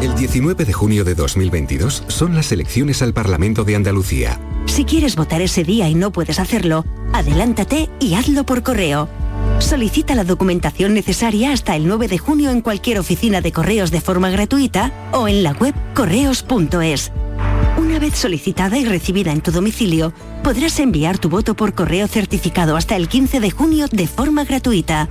El 19 de junio de 2022 son las elecciones al Parlamento de Andalucía. Si quieres votar ese día y no puedes hacerlo, adelántate y hazlo por correo. Solicita la documentación necesaria hasta el 9 de junio en cualquier oficina de correos de forma gratuita o en la web correos.es. Una vez solicitada y recibida en tu domicilio, podrás enviar tu voto por correo certificado hasta el 15 de junio de forma gratuita.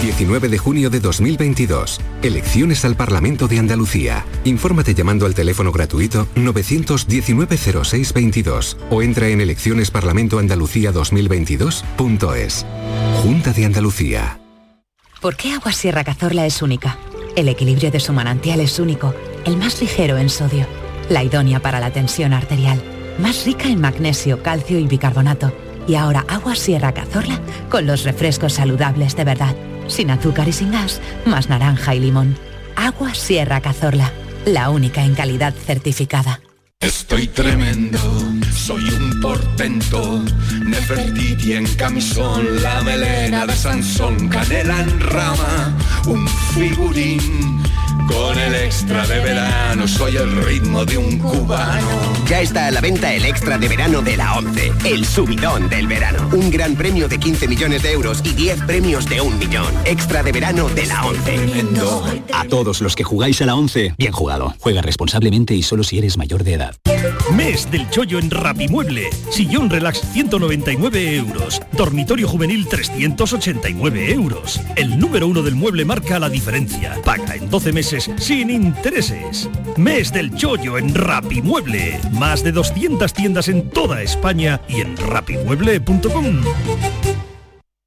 19 de junio de 2022. Elecciones al Parlamento de Andalucía. Infórmate llamando al teléfono gratuito 919-0622 o entra en eleccionesparlamentoandalucía2022.es. Junta de Andalucía. ¿Por qué Agua Sierra Cazorla es única? El equilibrio de su manantial es único, el más ligero en sodio, la idónea para la tensión arterial, más rica en magnesio, calcio y bicarbonato. Y ahora Agua Sierra Cazorla con los refrescos saludables de verdad, sin azúcar y sin gas, más naranja y limón. Agua Sierra Cazorla, la única en calidad certificada. Estoy tremendo, soy un portento, Nefertiti en camisón, la melena de Sansón, canela en rama, un figurín, con el extra de verano, soy el ritmo de un cubano. Ya está a la venta el extra de verano de la 11, el subidón del verano. Un gran premio de 15 millones de euros y 10 premios de un millón. Extra de verano de la 11. A todos los que jugáis a la 11, bien jugado. Juega responsablemente y solo si eres mayor de edad. Mes del chollo en Rapimueble. Sillón relax 199 euros. Dormitorio juvenil 389 euros. El número uno del mueble marca la diferencia. Paga en 12 meses sin intereses. Mes del chollo en Rapimueble. Más de 200 tiendas en toda España y en rapimueble.com.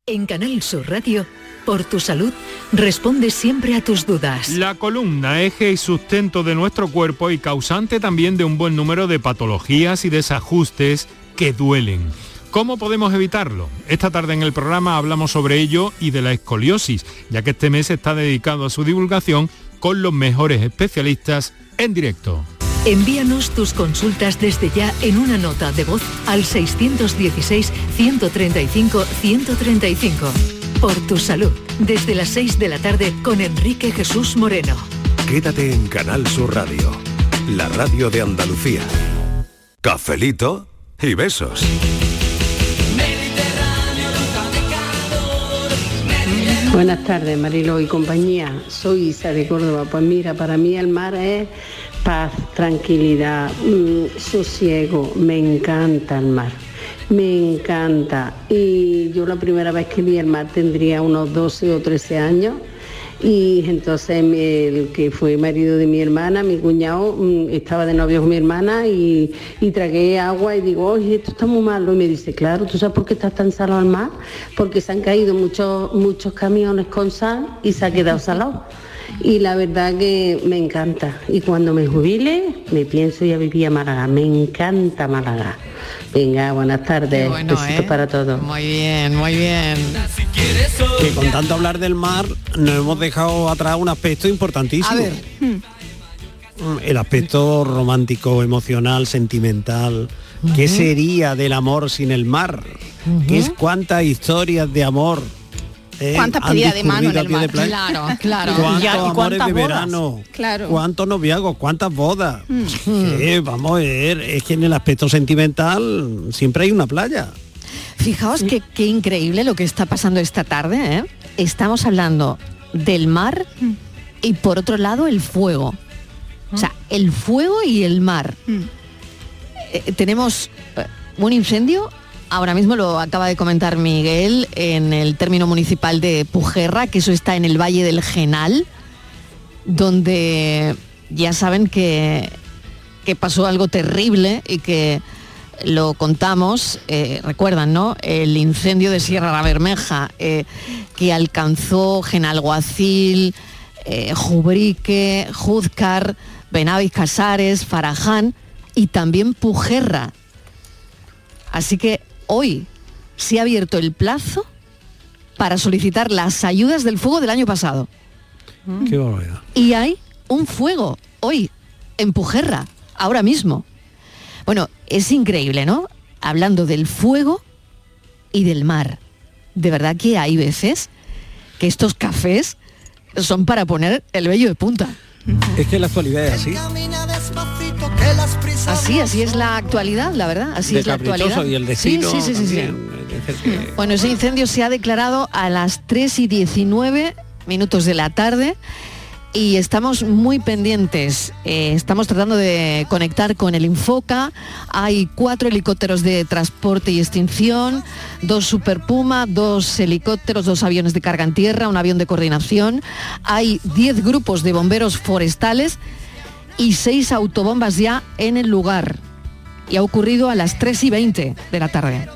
En Canal Sur Radio, por tu salud, responde siempre a tus dudas. La columna, eje y sustento de nuestro cuerpo y causante también de un buen número de patologías y desajustes que duelen. ¿Cómo podemos evitarlo? Esta tarde en el programa hablamos sobre ello y de la escoliosis, ya que este mes está dedicado a su divulgación con los mejores especialistas en directo. Envíanos tus consultas desde ya en una nota de voz al 616-135-135. Por tu salud, desde las 6 de la tarde con Enrique Jesús Moreno. Quédate en Canal Sur Radio, la radio de Andalucía. Cafelito y besos. Buenas tardes, Marilo y compañía. Soy Isa de Córdoba. Pues mira, para mí el mar es paz, tranquilidad, mm, sosiego. Me encanta el mar. Me encanta. Y yo la primera vez que vi el mar tendría unos 12 o 13 años y entonces el que fue marido de mi hermana, mi cuñado, mm, estaba de novio con mi hermana y, y tragué agua y digo, oye, esto está muy malo. Y me dice, claro, ¿tú sabes por qué estás tan salado al mar? Porque se han caído muchos, muchos camiones con sal y se ha quedado salado. Y la verdad que me encanta. Y cuando me jubile, me pienso ya vivir a Málaga. Me encanta Málaga. Venga, buenas tardes. bueno, Besitos ¿eh? para todos. Muy bien, muy bien. Que con tanto hablar del mar nos hemos dejado atrás un aspecto importantísimo. A ver. Mm, El aspecto romántico, emocional, sentimental. ¿Qué Ujú. sería del amor sin el mar? ¿Qué es cuántas historias de amor? Eh, Cuántas pedidas de mano en el mar. Claro, claro. [laughs] ¿Cuántos Y a- y amores cuántas de bodas. verano? Claro. ¿Cuántos noviazgos? ¿Cuántas bodas? Mm. [laughs] Eh, vamos a ver, es que en el aspecto sentimental siempre hay una playa. Fijaos que qué increíble lo que está pasando esta tarde. ¿eh? Estamos hablando del mar y por otro lado el fuego. O sea, el fuego y el mar. Eh, tenemos eh, un incendio, ahora mismo lo acaba de comentar Miguel, en el término municipal de Pujerra, que eso está en el Valle del Genal, donde ya saben que, que pasó algo terrible y que lo contamos, eh, recuerdan, ¿no? El incendio de Sierra la Bermeja, eh, que alcanzó Genalguacil, eh, Jubrique, Juzcar, Benavis Casares, Faraján y también Pujerra. Así que hoy se ha abierto el plazo para solicitar las ayudas del fuego del año pasado. Qué barbaridad. Y hay un fuego hoy en Pujerra, ahora mismo. Bueno, es increíble, ¿no? Hablando del fuego y del mar. De verdad que hay veces que estos cafés son para poner el vello de punta. Es que la actualidad es así. Así, así es la actualidad, la verdad. Así de es la actualidad. y el Sí, destino sí, sí, sí, sí. que- Bueno, ese incendio se ha declarado a las 3 y 19 minutos de la tarde y estamos muy pendientes. Eh, estamos tratando de conectar con el Infoca. Hay cuatro helicópteros de transporte y extinción, dos Super Puma, dos helicópteros, dos aviones de carga en tierra, un avión de coordinación. Hay 10 grupos de bomberos forestales y seis autobombas ya en el lugar. Y ha ocurrido a las 3 y 20 de la tarde.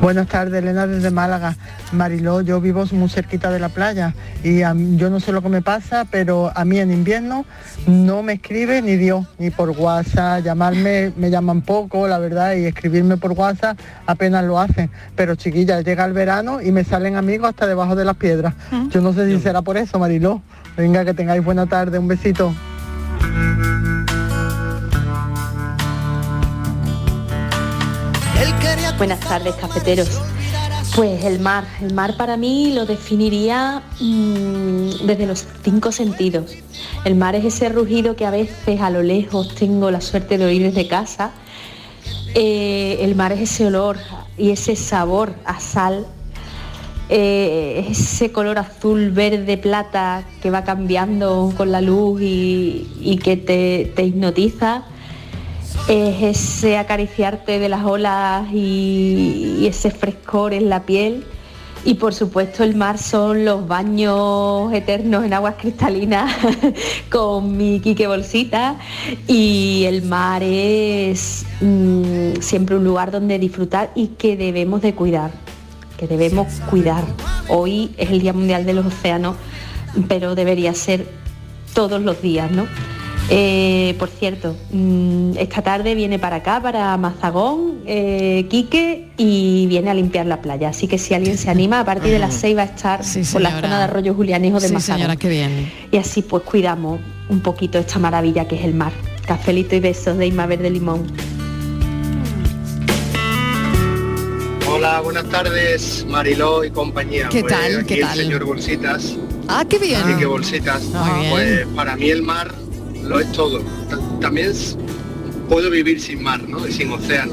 Buenas tardes, Elena desde Málaga. Mariló, yo vivo muy cerquita de la playa y a yo no sé lo que me pasa, pero a mí en invierno no me escribe ni Dios, ni por WhatsApp, llamarme, me llaman poco, la verdad, y escribirme por WhatsApp apenas lo hacen. Pero chiquilla, llega el verano y me salen amigos hasta debajo de las piedras. Yo no sé si será por eso, Mariló. Venga, que tengáis buena tarde, un besito. Buenas tardes, cafeteros. Pues el mar, el mar para mí lo definiría mm, desde los cinco sentidos. El mar es ese rugido que a veces a lo lejos tengo la suerte de oír desde casa. Eh, el mar es ese olor y ese sabor a sal. Eh, es ese color azul, verde, plata que va cambiando con la luz y, que te hipnotiza es ese acariciarte de las olas y, ese frescor en la piel. Y por supuesto el mar son los baños eternos en aguas cristalinas [laughs] con mi Quique Bolsita. Y el mar es mm, siempre un lugar donde disfrutar y que debemos de cuidar, que debemos cuidar. Hoy es el Día Mundial de los Océanos, pero debería ser todos los días, ¿no? Eh, por cierto, mm, esta tarde viene para acá, para Mazagón, eh, Quique, y viene a limpiar la playa. Así que si alguien se anima, a partir de las 6 va a estar por la zona de Arroyo Julianejo de Sí, Mazagón. señora, qué bien. Y así pues cuidamos un poquito esta maravilla que es el mar. Cafelito y besos de Isma Verde Limón. Hola, buenas tardes, Mariló y compañía. ¿Qué Pues tal? aquí ¿Qué el tal? señor Bolsitas. Ah, qué bien. Así que bolsitas. Muy bien. Pues para mí el mar lo es todo. Ta- También puedo vivir sin mar, ¿no? Y sin océano.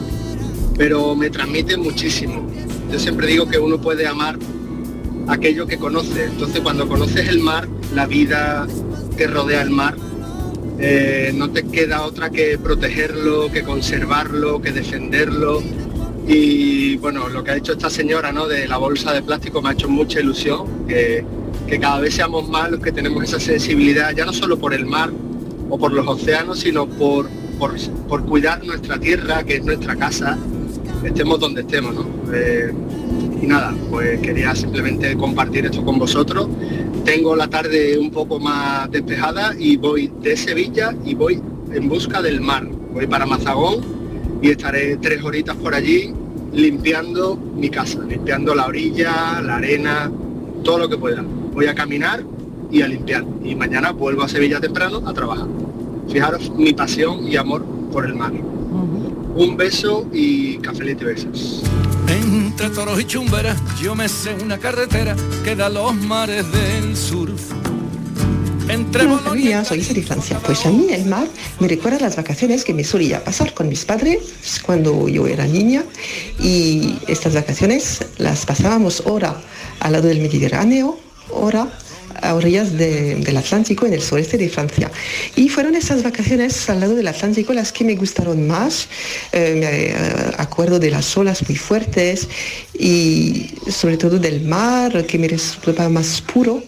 Pero me transmite muchísimo. Yo siempre digo que uno puede amar aquello que conoce. Entonces cuando conoces el mar, la vida que rodea el mar, eh, no te queda otra que protegerlo, que conservarlo, que defenderlo. Y bueno, lo que ha hecho esta señora ¿no? de la bolsa de plástico me ha hecho mucha ilusión, que, que cada vez seamos más los que tenemos esa sensibilidad, ya no solo por el mar o por los océanos, sino por, por, por cuidar nuestra tierra, que es nuestra casa, estemos donde estemos. ¿no? Eh, y nada, pues quería simplemente compartir esto con vosotros. Tengo la tarde un poco más despejada y voy de Sevilla y voy en busca del mar. Voy para Mazagón y estaré tres horitas por allí limpiando mi casa, limpiando la orilla, la arena, todo lo que pueda. Voy a caminar y a limpiar. Y mañana vuelvo a Sevilla temprano a trabajar. Fijaros mi pasión y amor por el mar. Un beso y cafelito y besos. Entre toros y chumberas yo me sé una carretera que da a los mares del sur. Entre Hola familia, soy Isa de Francia. Pues a mí el mar me recuerda las vacaciones que me solía pasar con mis padres cuando yo era niña y estas vacaciones las pasábamos ahora al lado del Mediterráneo, ahora a orillas de- del Atlántico en el sureste de Francia. Y fueron esas vacaciones al lado del Atlántico las que me gustaron más. Eh, me eh, acuerdo de las olas muy fuertes y sobre todo del mar que me resultaba más puro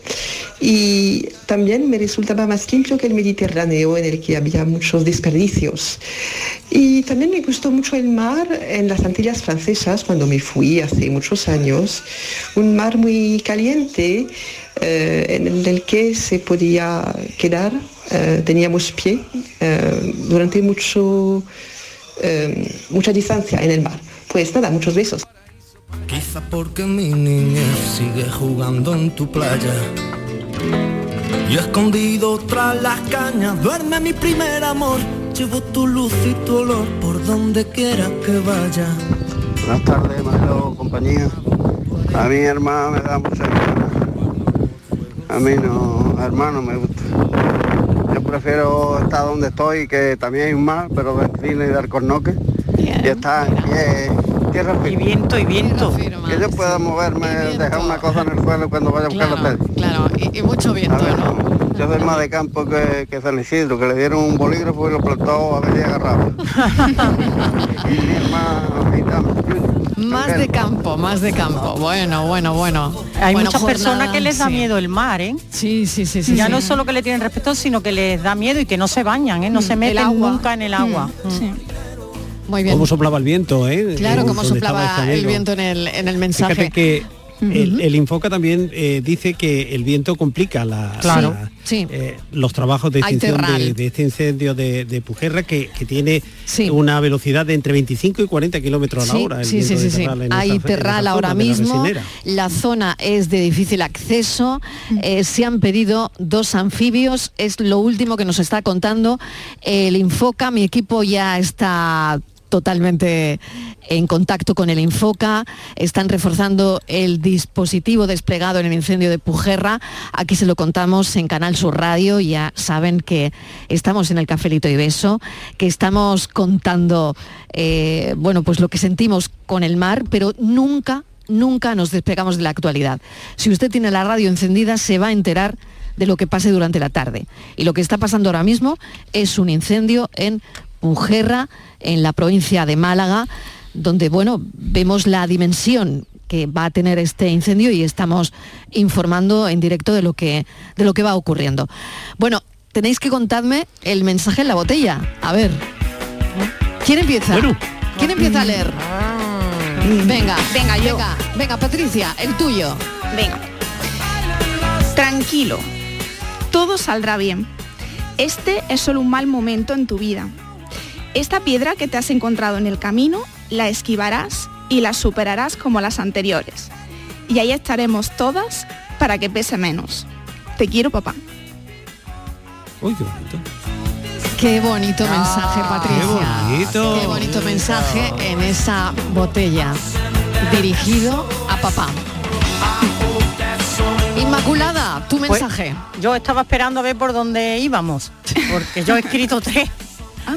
y también me resultaba más limpio que el Mediterráneo en el que había muchos desperdicios. Y también me gustó mucho el mar en las Antillas francesas cuando me fui hace muchos años. Un mar muy caliente eh, en el que se podía quedar, eh, teníamos pie eh, durante mucho, eh, mucha distancia en el mar. Pues nada, muchos besos. Quizá porque mi niñez sigue jugando en tu playa. Y escondido tras las cañas duerme mi primer amor. Llevo tu luz y tu olor por donde quiera que vaya. Buenas tardes, Marilo, compañía. A mí, hermano, me da mucha pena. A mí no, hermano, me gusta. Yo prefiero estar donde estoy, que también hay un mar, pero de y de Alcornoque. Y estar en pie, tierra firme. Y viento, y viento. Que yo pueda moverme, dejar una cosa en el suelo cuando vaya a buscar la tele. Claro, y, y mucho viento, ¿no? Yo soy más de campo que, que San Isidro, que le dieron un bolígrafo y lo plantó a ver si agarraba. [laughs] Más de campo, más de campo. Bueno, bueno, bueno. Hay Bueno, muchas personas que les da sí. miedo el mar, ¿eh? Sí, sí, sí, sí. ya sí. no es solo que le tienen respeto, sino que les da miedo y que no se bañan, ¿eh? No Mm, se meten agua. nunca en el agua. Mm. Muy bien. Cómo soplaba el viento, ¿eh? Claro, Eh, estaba soplaba el viento en el, en el mensaje. Fíjate que el, el Infoca también eh, dice que el viento complica la, Claro. la- Sí. eh, los trabajos de extinción de, este incendio de, de Pujerra que, que tiene una velocidad de entre 25 y 40 kilómetros a la Sí, hora. el sí, sí, sí, sí. Hay terral zona ahora la mismo. La zona es de difícil acceso. eh, se han pedido dos anfibios. Es lo último que nos está contando el Infoca. Mi equipo ya está totalmente en contacto con el Infoca, están reforzando el dispositivo desplegado en el incendio de Pujerra. Aquí se lo contamos en Canal Sur Radio, ya saben que estamos en el Cafelito y Beso, que estamos contando eh, bueno, pues lo que sentimos con el mar, pero nunca, nunca nos despegamos de la actualidad. Si usted tiene la radio encendida, se va a enterar de lo que pase durante la tarde. Y lo que está pasando ahora mismo es un incendio en Pujerra, en la provincia de Málaga, donde bueno, vemos la dimensión que va a tener este incendio y estamos informando en directo de lo que, de lo que va ocurriendo. Bueno, tenéis que contarme el mensaje en la botella. A ver. ¿Quién empieza? ¿Quién empieza a leer? Venga, venga, yo. Venga, venga, Patricia, el tuyo. Venga. Tranquilo. Todo saldrá bien. Este es solo un mal momento en tu vida. Esta piedra que te has encontrado en el camino la esquivarás y la superarás como las anteriores. Y ahí estaremos todas para que pese menos. Te quiero, papá. Uy, qué bonito. Qué bonito mensaje, Patricia. qué bonito. Qué bonito mensaje en esa botella. dirigido a papá. Inmaculada, tu Pues, mensaje. yo estaba esperando a ver por dónde íbamos, porque yo he escrito tres.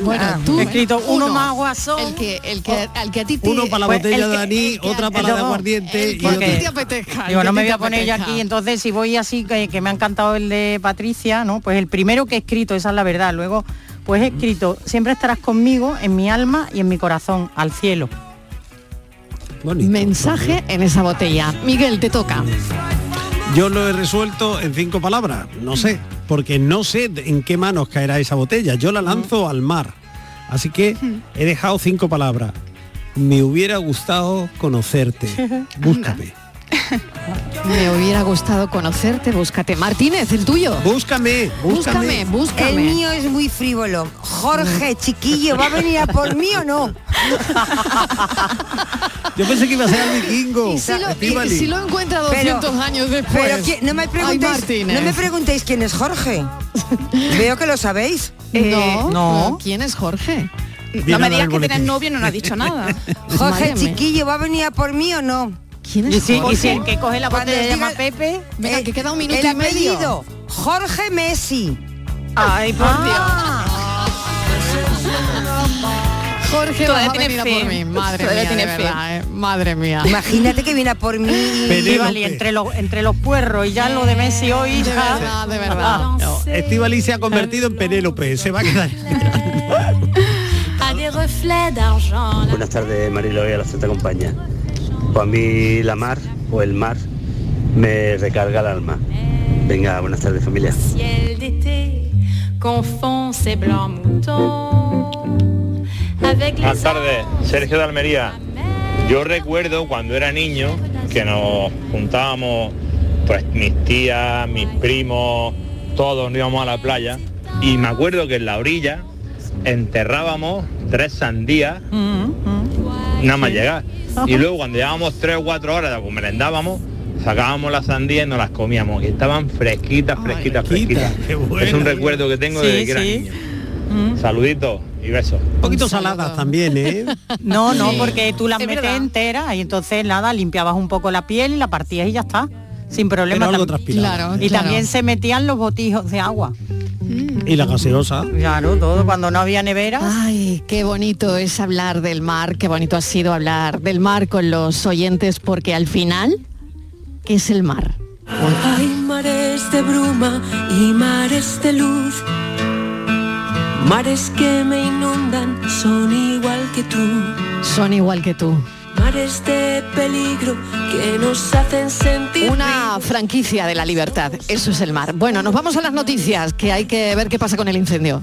Bueno, Ah, tú he escrito uno, uno, más guasón. El que, el que, al que a ti te... Uno para la Pues botella el de Dani, otra para la de aguardiente y te apetezca. Digo, no me voy a poner yo aquí, entonces si voy así, que, que me ha encantado el de Patricia, ¿no? Pues el primero que he escrito, esa es la verdad. Luego, pues he escrito, siempre estarás conmigo en mi alma y en mi corazón, al cielo. Mensaje en esa botella. Miguel, te toca. Yo lo he resuelto en cinco palabras, no sé, porque no sé en qué manos caerá esa botella. Yo la lanzo al mar. Así que he dejado cinco palabras. Me hubiera gustado conocerte. [laughs] Búscame. Me hubiera gustado conocerte, búscate. Martínez, el tuyo. Búscame, búscame, búscame. El mío es muy frívolo. Jorge, chiquillo, ¿va a venir a por mí o no? [laughs] Yo pensé que iba a ser el vikingo. Y si lo, Estíbaliz. y si lo encuentra 200 años después. Pero ¿quién- no me preguntéis, no me preguntéis quién es Jorge. [laughs] Veo que lo sabéis. no, no. ¿Quién es Jorge? No me digas que tienes novio no nos ha dicho nada. Jorge, chiquillo, ¿va a venir a por mí o no? ¿Quién Y si, y si el que coge la os se llama Pepe, Venga, que queda un minuto el y medio. apellido, Jorge Messi. Ay, por Jorge Todavía va a tiene venir a fe. por mí. Madre Todavía mía, tiene de fe. verdad, eh. Madre mía. Imagínate que viene a por mí. Estíbaliz, entre los entre los puerros y ya lo de Messi hoy De verdad, de verdad. No, Estíbaliz se ha convertido en Penélope, se va a quedar. Buenas tardes, Marilo y a la Santa Compañía. Pues a mí la mar o el mar me recarga el alma. Venga, buenas tardes familia. Buenas tardes, Sergio de Almería. Yo recuerdo cuando era niño que nos juntábamos, pues mis tías, mis primos, todos nos íbamos a la playa y me acuerdo que en la orilla enterrábamos tres sandías nada más llegar. Y luego cuando llevábamos tres o cuatro horas, pues merendábamos, sacábamos las sandías y nos las comíamos. Y estaban fresquitas, fresquitas, fresquitas. es un recuerdo que tengo desde Sí, que era sí. niño. Saluditos y besos. Un poquito saladas también, ¿eh? [laughs] No, no, porque tú las Es metes enteras y entonces nada, limpiabas un poco la piel, la partías y ya está. Sin problema. Pero algo Tam- transpiraba. Claro, y claro. también se metían los botijos de agua. Y la gaseosa. Claro, todo cuando no había nevera. Ay, qué bonito es hablar del mar, qué bonito ha sido hablar del mar con los oyentes, porque al final, ¿qué es el mar? Hay mares de bruma y mares de luz. Mares que me inundan son igual que tú. Son igual que tú. Mares de peligro que nos hacen sentir. Una franquicia de la libertad, eso es el mar. Bueno, nos vamos a las noticias, que hay que ver qué pasa con el incendio.